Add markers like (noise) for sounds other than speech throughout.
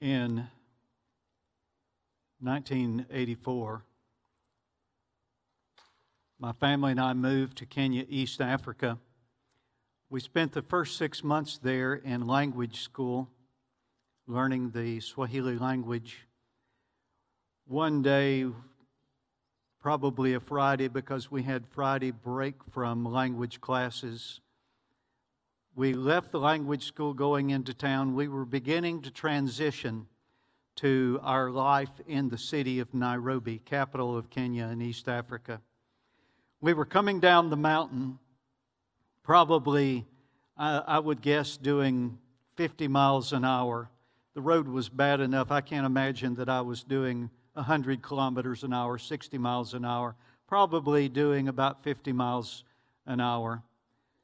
In 1984, my family and I moved to Kenya, East Africa. We spent the first six months there in language school, learning the Swahili language. One day, probably a Friday, because we had Friday break from language classes, we left the language school going into town. We were beginning to transition to our life in the city of Nairobi, capital of Kenya in East Africa. We were coming down the mountain, probably, I, I would guess, doing 50 miles an hour. The road was bad enough, I can't imagine that I was doing 100 kilometers an hour, 60 miles an hour, probably doing about 50 miles an hour.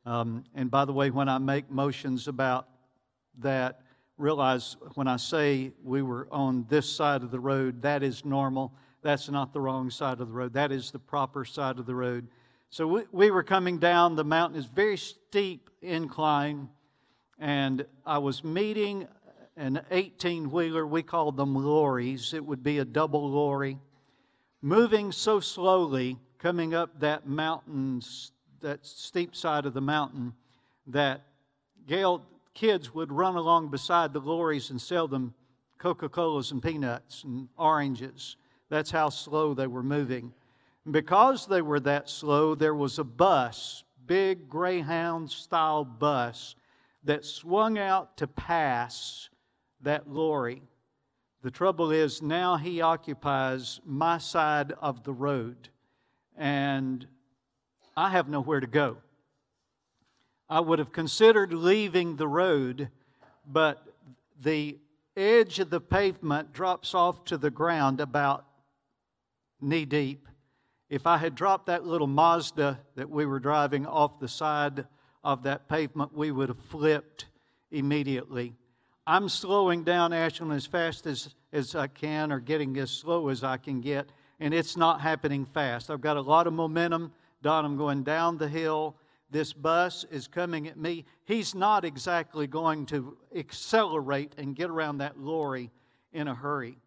Um, and by the way, when I make motions about that, realize when I say we were on this side of the road, that is normal. That's not the wrong side of the road. That is the proper side of the road. So we, we were coming down the mountain. It's very steep incline. And I was meeting an 18 wheeler. We called them lorries. It would be a double lorry. Moving so slowly, coming up that mountain that steep side of the mountain that Gail kids would run along beside the lorries and sell them Coca Colas and peanuts and oranges. That's how slow they were moving. And because they were that slow, there was a bus, big Greyhound style bus, that swung out to pass that lorry. The trouble is, now he occupies my side of the road. And I have nowhere to go. I would have considered leaving the road, but the edge of the pavement drops off to the ground about knee deep. If I had dropped that little Mazda that we were driving off the side of that pavement, we would have flipped immediately. I'm slowing down, Ashland, as fast as, as I can, or getting as slow as I can get, and it's not happening fast. I've got a lot of momentum. Don, I'm going down the hill. This bus is coming at me. He's not exactly going to accelerate and get around that lorry in a hurry.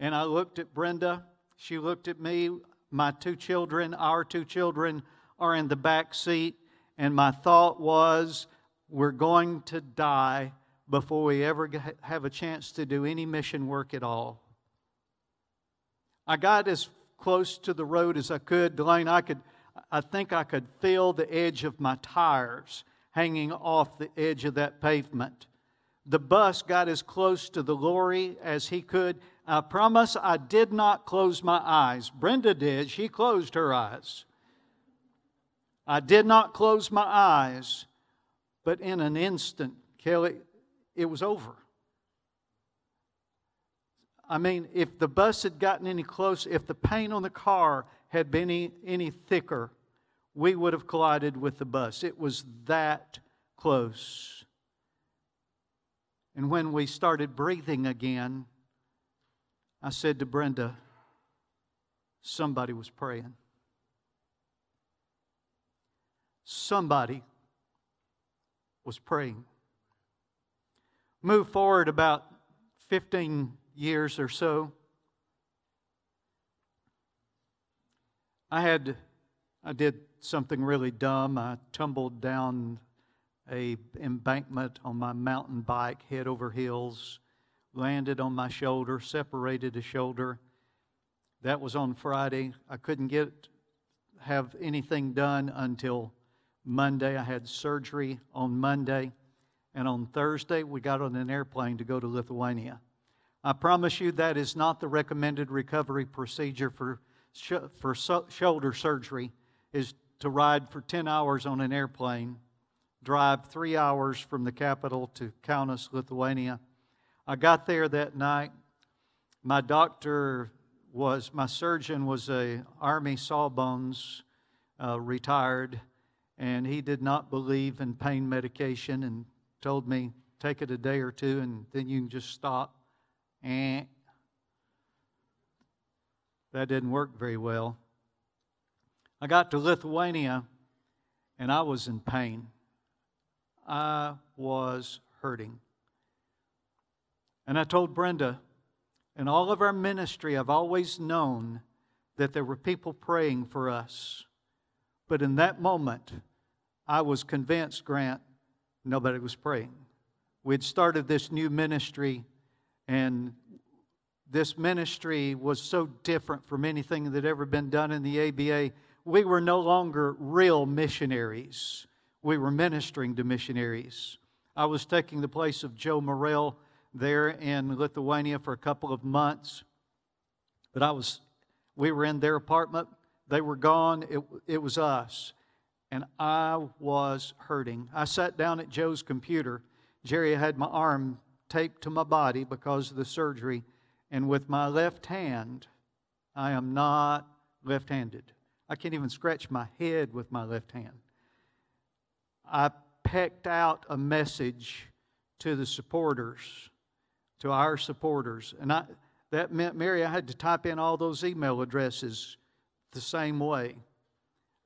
And I looked at Brenda. She looked at me. My two children, our two children, are in the back seat. And my thought was, we're going to die before we ever have a chance to do any mission work at all. I got as close to the road as I could. Delane, I could I think I could feel the edge of my tires hanging off the edge of that pavement. The bus got as close to the lorry as he could. I promise I did not close my eyes. Brenda did. She closed her eyes. I did not close my eyes, but in an instant, Kelly, it was over. I mean, if the bus had gotten any closer, if the paint on the car had been any, any thicker, we would have collided with the bus. It was that close. And when we started breathing again, I said to Brenda, somebody was praying. Somebody was praying. Move forward about 15 years or so. I had, I did something really dumb. I tumbled down a embankment on my mountain bike, head over heels, landed on my shoulder, separated a shoulder. That was on Friday. I couldn't get have anything done until Monday. I had surgery on Monday, and on Thursday we got on an airplane to go to Lithuania. I promise you that is not the recommended recovery procedure for sh- for so- shoulder surgery is to ride for 10 hours on an airplane, drive three hours from the capital to Kaunas, Lithuania. I got there that night. My doctor was, my surgeon was a Army Sawbones, uh, retired, and he did not believe in pain medication and told me, take it a day or two and then you can just stop. And that didn't work very well. I got to Lithuania and I was in pain. I was hurting. And I told Brenda, in all of our ministry, I've always known that there were people praying for us. But in that moment, I was convinced, Grant, nobody was praying. We'd started this new ministry, and this ministry was so different from anything that had ever been done in the ABA. We were no longer real missionaries, we were ministering to missionaries. I was taking the place of Joe Morrell there in Lithuania for a couple of months. But I was, we were in their apartment. They were gone. It, it was us. And I was hurting. I sat down at Joe's computer. Jerry had my arm taped to my body because of the surgery. And with my left hand, I am not left handed. I can't even scratch my head with my left hand. I pecked out a message to the supporters to our supporters. And I, that meant, Mary, I had to type in all those email addresses the same way.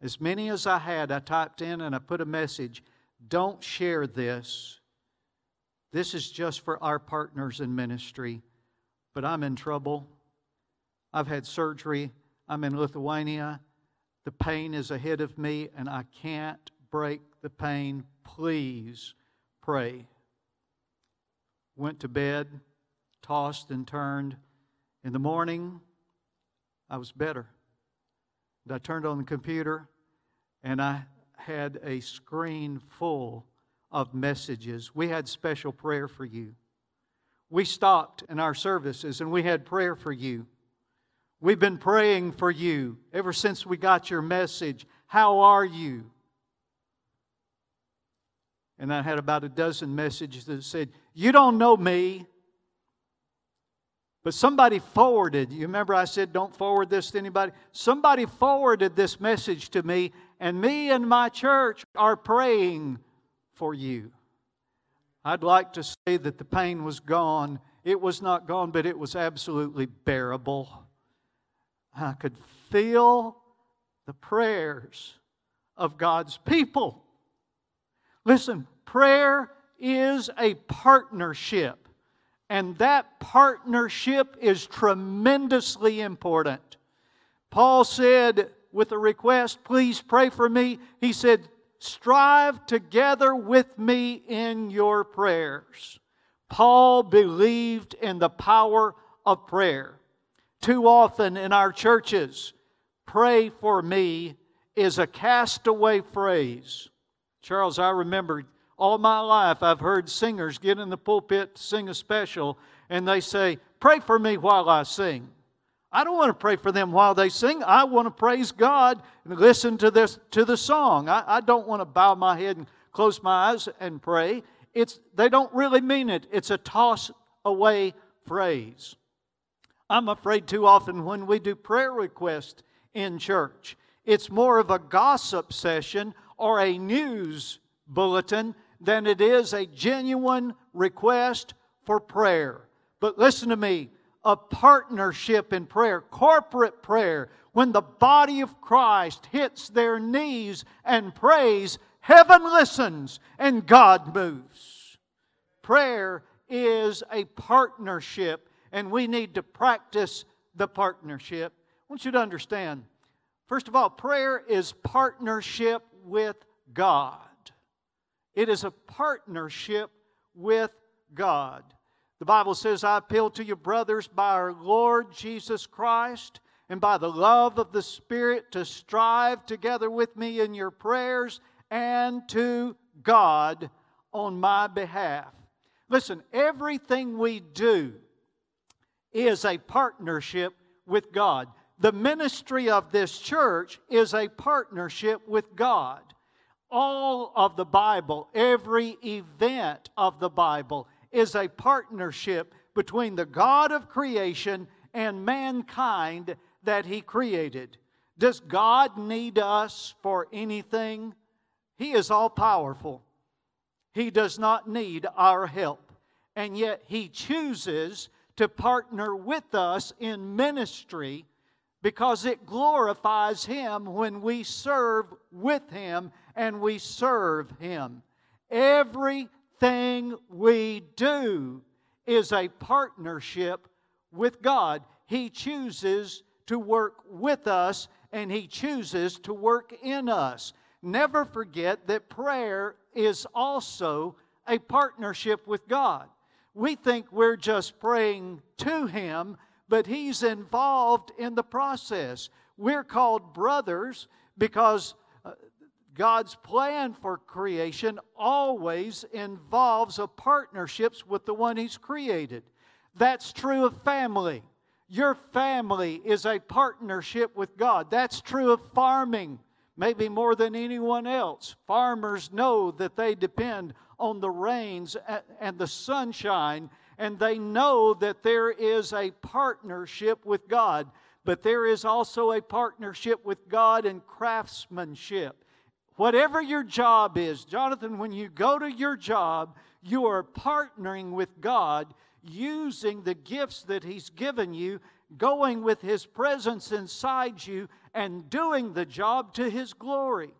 As many as I had, I typed in and I put a message don't share this. This is just for our partners in ministry. But I'm in trouble. I've had surgery. I'm in Lithuania. The pain is ahead of me, and I can't break the pain. Please pray went to bed, tossed and turned. In the morning, I was better. And I turned on the computer and I had a screen full of messages. We had special prayer for you. We stopped in our services and we had prayer for you. We've been praying for you ever since we got your message. How are you? And I had about a dozen messages that said, You don't know me. But somebody forwarded, you remember I said, Don't forward this to anybody? Somebody forwarded this message to me, and me and my church are praying for you. I'd like to say that the pain was gone. It was not gone, but it was absolutely bearable. I could feel the prayers of God's people. Listen, prayer is a partnership, and that partnership is tremendously important. Paul said, with a request, please pray for me, he said, strive together with me in your prayers. Paul believed in the power of prayer. Too often in our churches, pray for me is a castaway phrase. Charles, I remember all my life I've heard singers get in the pulpit to sing a special and they say, Pray for me while I sing. I don't want to pray for them while they sing. I want to praise God and listen to this to the song. I, I don't want to bow my head and close my eyes and pray. It's they don't really mean it. It's a toss away phrase. I'm afraid too often when we do prayer requests in church, it's more of a gossip session or a news bulletin than it is a genuine request for prayer. But listen to me a partnership in prayer, corporate prayer, when the body of Christ hits their knees and prays, heaven listens and God moves. Prayer is a partnership, and we need to practice the partnership. I want you to understand first of all, prayer is partnership with God. It is a partnership with God. The Bible says, I appeal to you, brothers, by our Lord Jesus Christ and by the love of the Spirit, to strive together with me in your prayers and to God on my behalf. Listen, everything we do is a partnership with God. The ministry of this church is a partnership with God. All of the Bible, every event of the Bible, is a partnership between the God of creation and mankind that He created. Does God need us for anything? He is all powerful. He does not need our help. And yet, He chooses to partner with us in ministry because it glorifies Him when we serve with Him and we serve Him. Everything we do is a partnership with God. He chooses to work with us and He chooses to work in us. Never forget that prayer is also a partnership with God. We think we're just praying to Him, but He's involved in the process. We're called brothers because uh, God's plan for creation always involves a partnerships with the one He's created. That's true of family. Your family is a partnership with God. That's true of farming maybe more than anyone else. Farmers know that they depend on the rains and the sunshine, and they know that there is a partnership with God. But there is also a partnership with God in craftsmanship. Whatever your job is, Jonathan, when you go to your job, you are partnering with God using the gifts that He's given you, going with His presence inside you, and doing the job to His glory.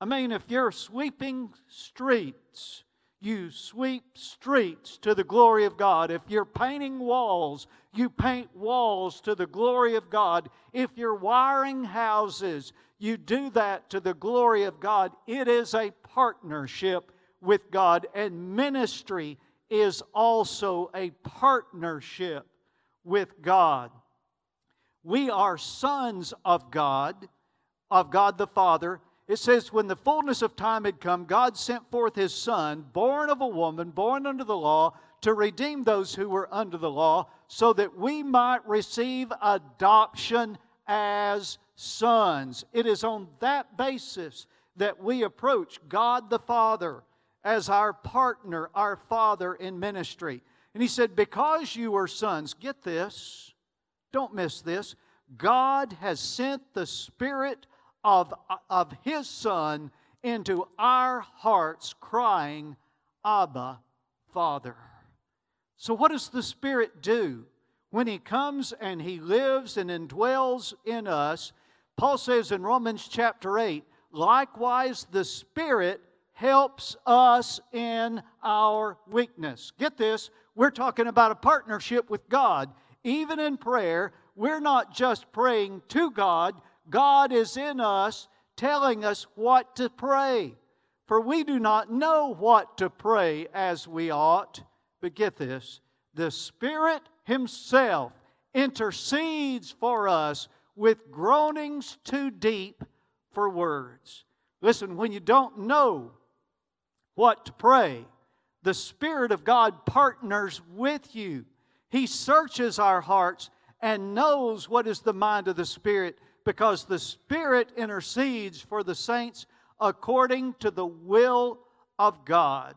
I mean, if you're sweeping streets, you sweep streets to the glory of God. If you're painting walls, you paint walls to the glory of God. If you're wiring houses, you do that to the glory of God. It is a partnership with God, and ministry is also a partnership with God. We are sons of God, of God the Father. It says, when the fullness of time had come, God sent forth his Son, born of a woman, born under the law, to redeem those who were under the law, so that we might receive adoption as sons. It is on that basis that we approach God the Father as our partner, our Father in ministry. And he said, Because you are sons, get this, don't miss this. God has sent the Spirit of, of His Son into our hearts, crying, Abba, Father. So, what does the Spirit do? When He comes and He lives and indwells in us, Paul says in Romans chapter 8, likewise the Spirit helps us in our weakness. Get this, we're talking about a partnership with God. Even in prayer, we're not just praying to God, God is in us telling us what to pray. For we do not know what to pray as we ought. But get this the Spirit Himself intercedes for us with groanings too deep for words. Listen, when you don't know what to pray. The Spirit of God partners with you. He searches our hearts and knows what is the mind of the Spirit because the Spirit intercedes for the saints according to the will of God.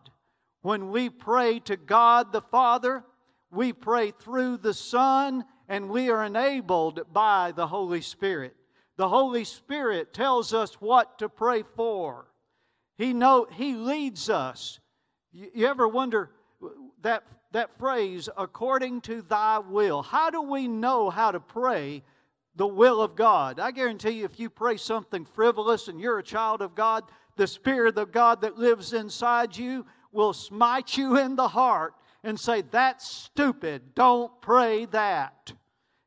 When we pray to God the Father, we pray through the Son and we are enabled by the Holy Spirit. The Holy Spirit tells us what to pray for. He know He leads us. You, you ever wonder that that phrase, according to thy will? How do we know how to pray the will of God? I guarantee you, if you pray something frivolous and you're a child of God, the Spirit of God that lives inside you will smite you in the heart and say, That's stupid. Don't pray that.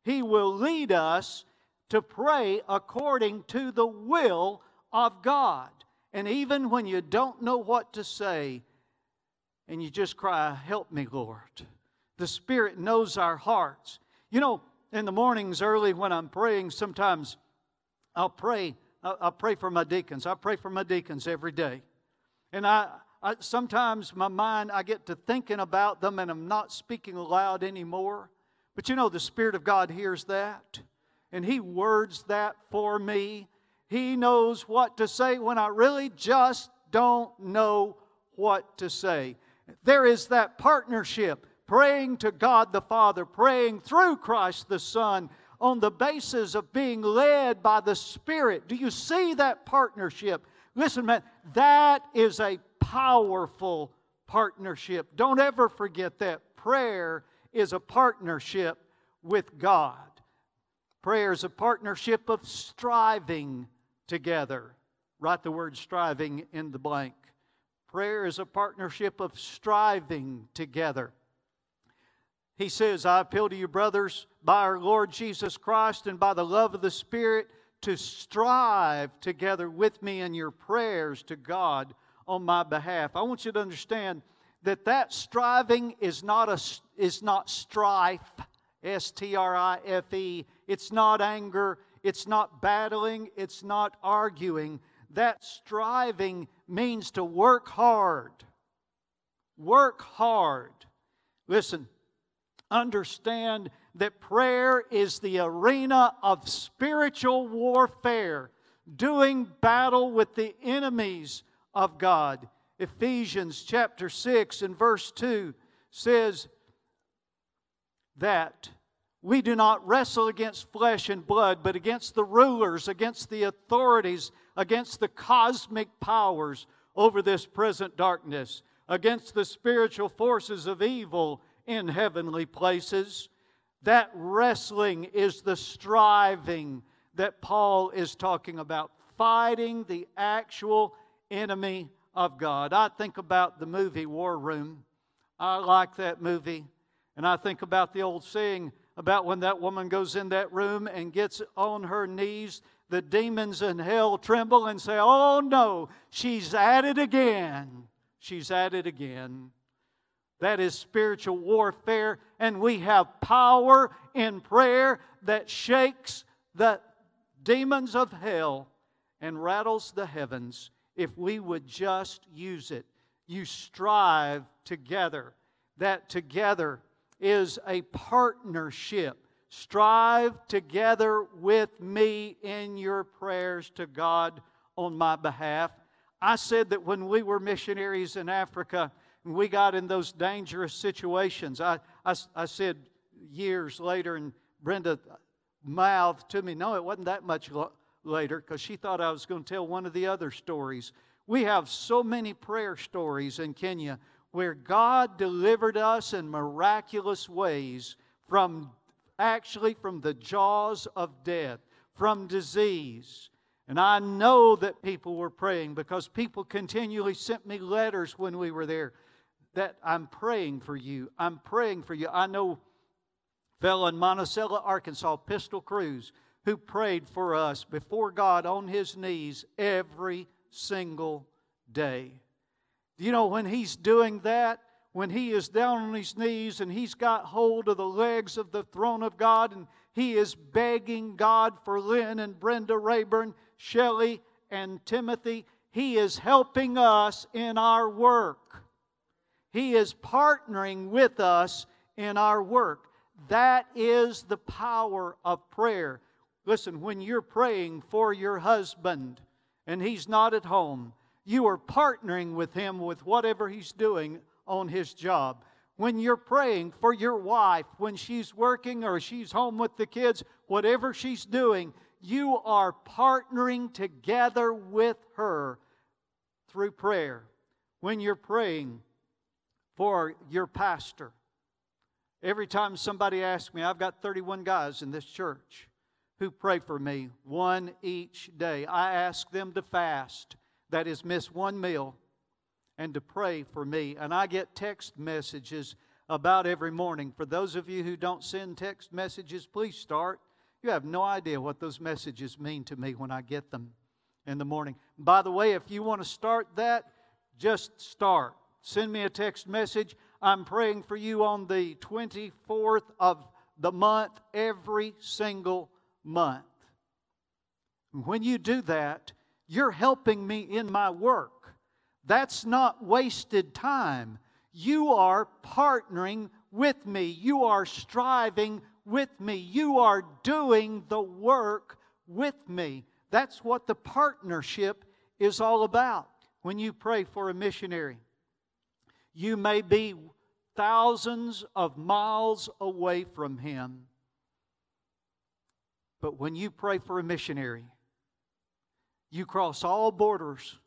He will lead us to pray according to the will of God. And even when you don't know what to say, and you just cry, Help me, Lord. The Spirit knows our hearts. You know, in the mornings early when I'm praying, sometimes I'll pray. I'll pray for my deacons. I pray for my deacons every day. And I, I, sometimes my mind, I get to thinking about them and I'm not speaking aloud anymore. But you know, the Spirit of God hears that. and He words that for me. He knows what to say when I really just don't know what to say. There is that partnership, praying to God the Father, praying through Christ the Son on the basis of being led by the Spirit. Do you see that partnership? Listen, man, that is a powerful partnership. Don't ever forget that. Prayer is a partnership with God. Prayer is a partnership of striving together. Write the word striving in the blank. Prayer is a partnership of striving together. He says, I appeal to you, brothers, by our Lord Jesus Christ and by the love of the Spirit, to strive together with me in your prayers to God on my behalf. I want you to understand that that striving is not, a, is not strife, S T R I F E. It's not anger. It's not battling. It's not arguing. That striving means to work hard. Work hard. Listen, understand that prayer is the arena of spiritual warfare, doing battle with the enemies of God. Ephesians chapter 6 and verse 2 says that we do not wrestle against flesh and blood, but against the rulers, against the authorities, against the cosmic powers over this present darkness, against the spiritual forces of evil in heavenly places. That wrestling is the striving that Paul is talking about, fighting the actual enemy of God. I think about the movie War Room. I like that movie. And I think about the old saying about when that woman goes in that room and gets on her knees, the demons in hell tremble and say, Oh no, she's at it again. She's at it again. That is spiritual warfare, and we have power in prayer that shakes the demons of hell and rattles the heavens if we would just use it. You strive together. That together is a partnership. Strive together with me in your prayers to God on my behalf. I said that when we were missionaries in Africa, and we got in those dangerous situations. I, I, I said years later, and Brenda mouthed to me, no, it wasn't that much later, because she thought I was going to tell one of the other stories. We have so many prayer stories in Kenya where God delivered us in miraculous ways from actually from the jaws of death, from disease. And I know that people were praying because people continually sent me letters when we were there that I'm praying for you. I'm praying for you. I know fellow in Monticello, Arkansas, Pistol Cruz, who prayed for us before God on his knees every single day. You know, when he's doing that, when he is down on his knees and he's got hold of the legs of the throne of God and he is begging God for Lynn and Brenda Rayburn, Shelley and Timothy, he is helping us in our work. He is partnering with us in our work. That is the power of prayer. Listen, when you're praying for your husband and he's not at home, you are partnering with him with whatever he's doing on his job. When you're praying for your wife, when she's working or she's home with the kids, whatever she's doing, you are partnering together with her through prayer. When you're praying for your pastor. Every time somebody asks me, I've got 31 guys in this church who pray for me, one each day. I ask them to fast, that is, miss one meal, and to pray for me. And I get text messages about every morning. For those of you who don't send text messages, please start. You have no idea what those messages mean to me when I get them in the morning. By the way, if you want to start that, just start. Send me a text message. I'm praying for you on the 24th of the month, every single month. When you do that, you're helping me in my work. That's not wasted time. You are partnering with me, you are striving with me. You are doing the work with me. That's what the partnership is all about when you pray for a missionary. You may be thousands of miles away from him, but when you pray for a missionary, you cross all borders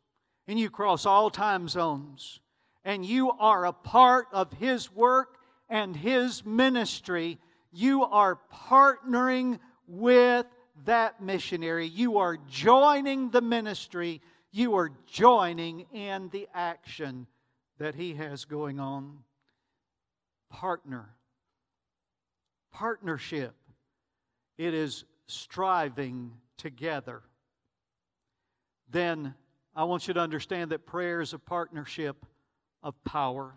and you cross all time zones, and you are a part of his work and his ministry. You are partnering with that missionary. You are joining the ministry. You are joining in the action that he has going on. Partner. Partnership. It is striving together. Then I want you to understand that prayer is a partnership of power.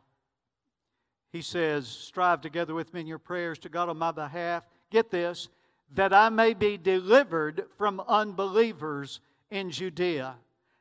He says, Strive together with me in your prayers to God on my behalf. Get this, that I may be delivered from unbelievers in Judea,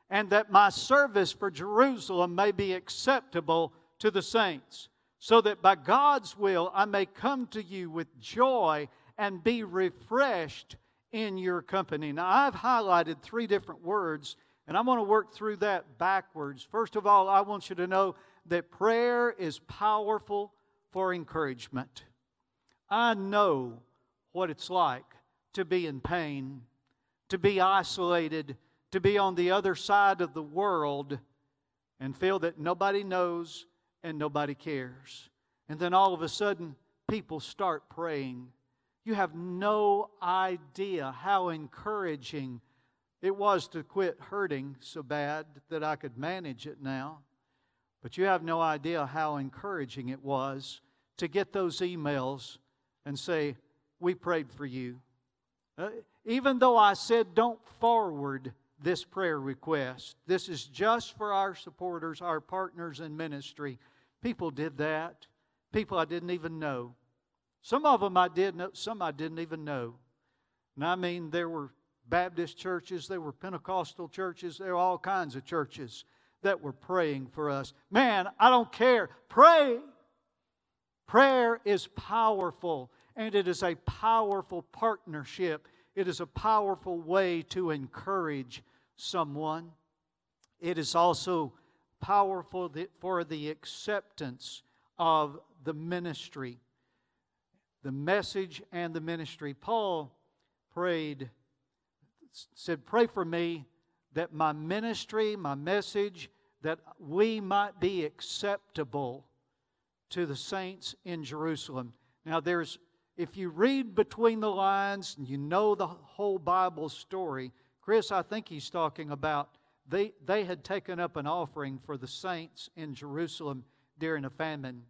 and that my service for Jerusalem may be acceptable to the saints, so that by God's will I may come to you with joy and be refreshed in your company. Now, I've highlighted three different words, and I'm going to work through that backwards. First of all, I want you to know that prayer is powerful for encouragement. I know what it's like to be in pain, to be isolated, to be on the other side of the world and feel that nobody knows and nobody cares. And then all of a sudden, people start praying. You have no idea how encouraging it was to quit hurting so bad that I could manage it now. But you have no idea how encouraging it was to get those emails and say, We prayed for you. Uh, even though I said, Don't forward this prayer request, this is just for our supporters, our partners in ministry. People did that. People I didn't even know. Some of them I did know, some I didn't even know. And I mean, there were Baptist churches, there were Pentecostal churches, there were all kinds of churches that were praying for us. Man, I don't care. Pray. Prayer is powerful, and it is a powerful partnership. It is a powerful way to encourage someone. It is also powerful for the acceptance of the ministry, the message and the ministry. Paul prayed, said, Pray for me that my ministry, my message, that we might be acceptable to the saints in Jerusalem. Now, there's, if you read between the lines and you know the whole Bible story, Chris, I think he's talking about they, they had taken up an offering for the saints in Jerusalem during a famine.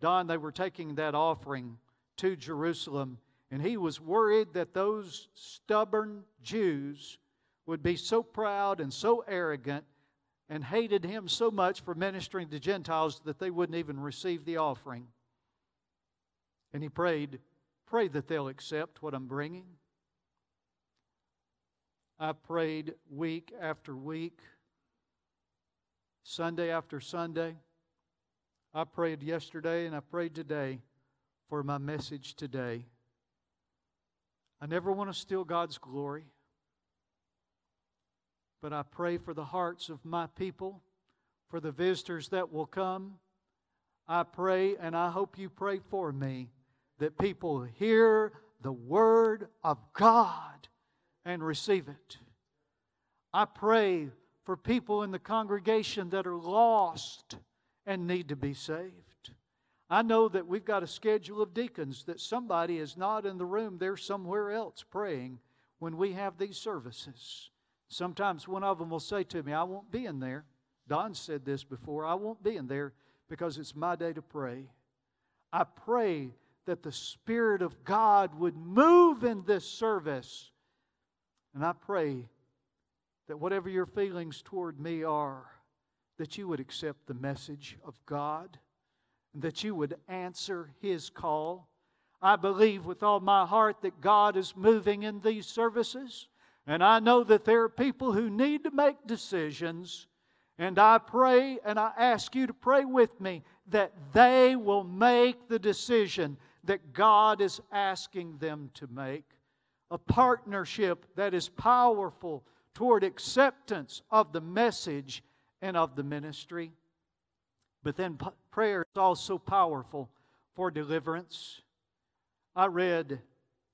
Don, they were taking that offering to Jerusalem, and he was worried that those stubborn Jews would be so proud and so arrogant and hated him so much for ministering to Gentiles that they wouldn't even receive the offering. And he prayed, Pray that they'll accept what I'm bringing. I prayed week after week, Sunday after Sunday. I prayed yesterday and I prayed today for my message today. I never want to steal God's glory but I pray for the hearts of my people, for the visitors that will come. I pray, and I hope you pray for me, that people hear the Word of God and receive it. I pray for people in the congregation that are lost and need to be saved. I know that we've got a schedule of deacons that somebody is not in the room, they're somewhere else praying when we have these services. Sometimes one of them will say to me, I won't be in there. Don said this before I won't be in there because it's my day to pray. I pray that the Spirit of God would move in this service. And I pray that whatever your feelings toward me are, that you would accept the message of God that you would answer His call. I believe with all my heart that God is moving in these services. And I know that there are people who need to make decisions. And I pray and I ask you to pray with me that they will make the decision that God is asking them to make, a partnership that is powerful toward acceptance of the message and of the ministry. But then prayer is also powerful for deliverance. I read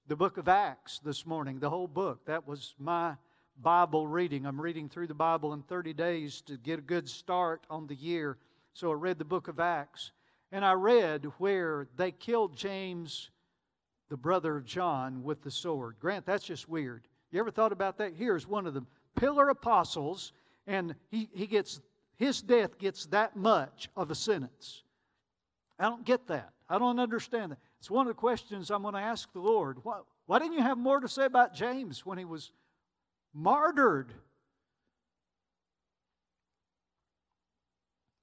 the book of Acts this morning, the whole book. That was my Bible reading. I'm reading through the Bible in 30 days to get a good start on the year. So I read the book of Acts. And I read where they killed James, the brother of John, with the sword. Grant, that's just weird. You ever thought about that? Here's one of the pillar apostles, and he, he gets his death gets that much of a sentence. I don't get that. I don't understand that. It's one of the questions I'm going to ask the Lord. Why, why didn't you have more to say about James when he was martyred?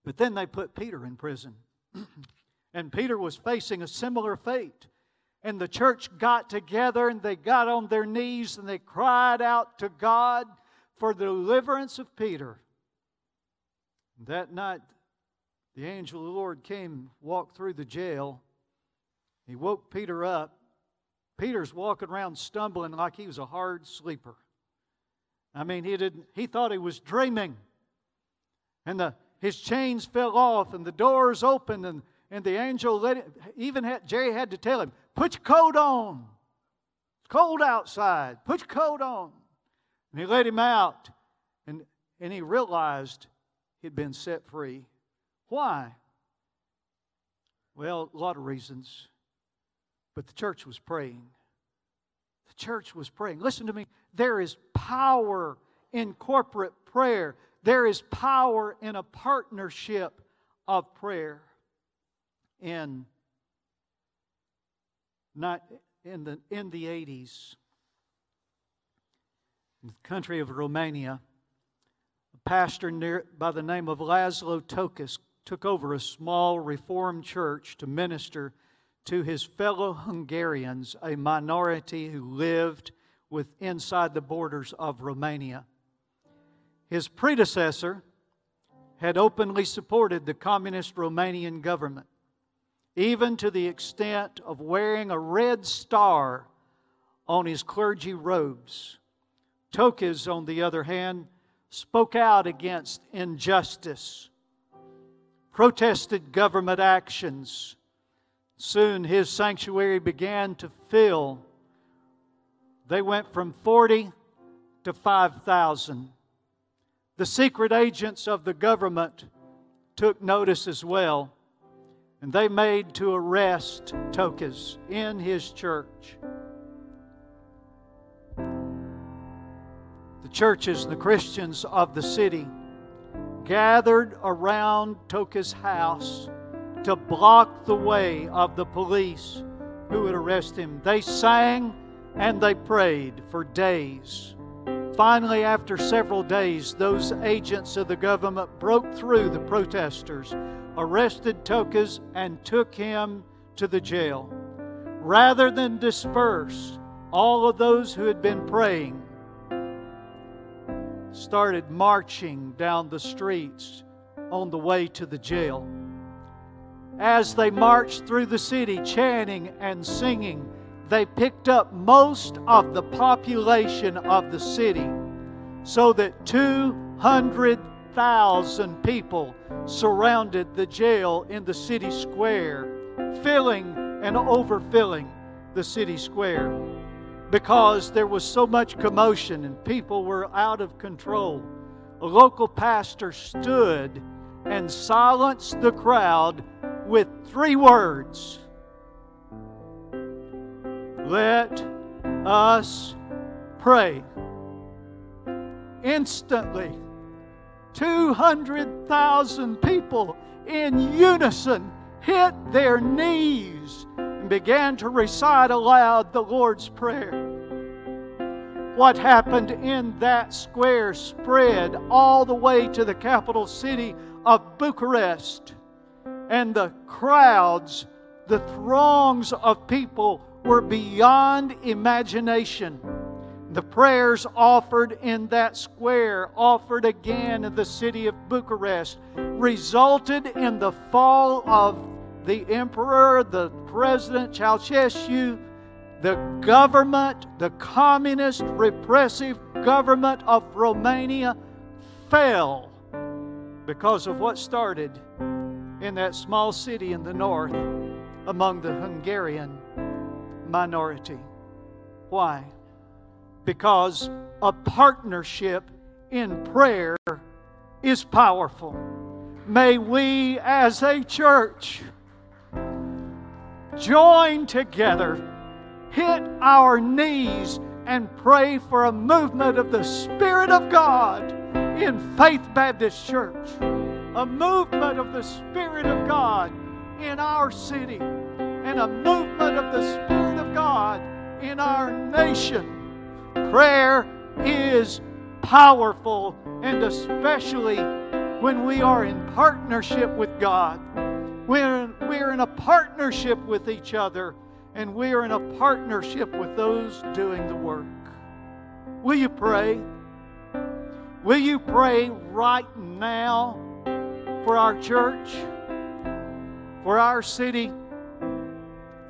But then they put Peter in prison. (clears throat) and Peter was facing a similar fate. And the church got together and they got on their knees and they cried out to God for the deliverance of Peter. That night, the angel of the Lord came, walked through the jail. He woke Peter up. Peter's walking around stumbling like he was a hard sleeper. I mean, he didn't he thought he was dreaming. And the his chains fell off and the doors opened and, and the angel let it even had, Jerry had to tell him, put your coat on. It's cold outside. Put your coat on. And he let him out. And, and he realized he'd been set free. Why? Well, a lot of reasons. But the church was praying. The church was praying. Listen to me. There is power in corporate prayer, there is power in a partnership of prayer. In, not in, the, in the 80s, in the country of Romania, pastor near, by the name of Laszlo Tokes took over a small Reformed church to minister to his fellow Hungarians, a minority who lived with inside the borders of Romania. His predecessor had openly supported the communist Romanian government, even to the extent of wearing a red star on his clergy robes Tokes, on the other hand, spoke out against injustice, protested government actions. Soon his sanctuary began to fill. They went from 40 to 5,000. The secret agents of the government took notice as well, and they made to arrest Tokes in his church. Churches, the Christians of the city gathered around Toka's house to block the way of the police who would arrest him. They sang and they prayed for days. Finally, after several days, those agents of the government broke through the protesters, arrested Tokes, and took him to the jail. Rather than disperse all of those who had been praying, started marching down the streets on the way to the jail. As they marched through the city chanting and singing, they picked up most of the population of the city so that 200,000 people surrounded the jail in the city square, filling and overfilling the city square because there was so much commotion and people were out of control. A local pastor stood and silenced the crowd with three words Let us pray. Instantly, 200,000 people in unison hit their knees and began to recite aloud the Lord's Prayer. What happened in that square spread all the way to the capital city of Bucharest. And the crowds, the throngs of people were beyond imagination. The prayers offered in that square, offered again in the city of Bucharest, resulted in the fall of the emperor, the president, Ceausescu, the government, the communist repressive government of Romania fell because of what started in that small city in the north among the Hungarian minority. Why? Because a partnership in prayer is powerful. May we as a church join together, hit our knees, and pray for a movement of the Spirit of God in Faith Baptist Church. A movement of the Spirit of God in our city, and a movement of the Spirit of God in our nation. Prayer is powerful, and especially when we are in partnership with God. When we're in a partnership with each other, and we are in a partnership with those doing the work. Will you pray? Will you pray right now for our church, for our city,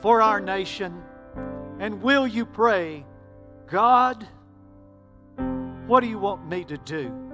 for our nation? And will you pray, God, what do you want me to do?